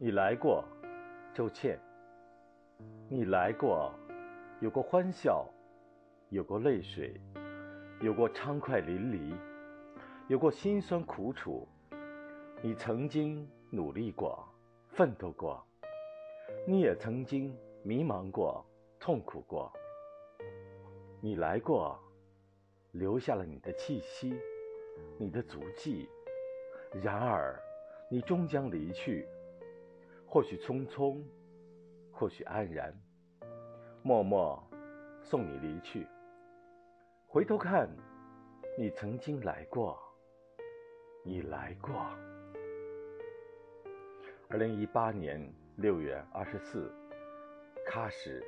你来过，周倩。你来过，有过欢笑，有过泪水，有过畅快淋漓，有过辛酸苦楚。你曾经努力过，奋斗过，你也曾经迷茫过，痛苦过。你来过，留下了你的气息，你的足迹。然而，你终将离去。或许匆匆，或许安然，默默送你离去。回头看，你曾经来过，你来过。二零一八年六月二十四，喀什。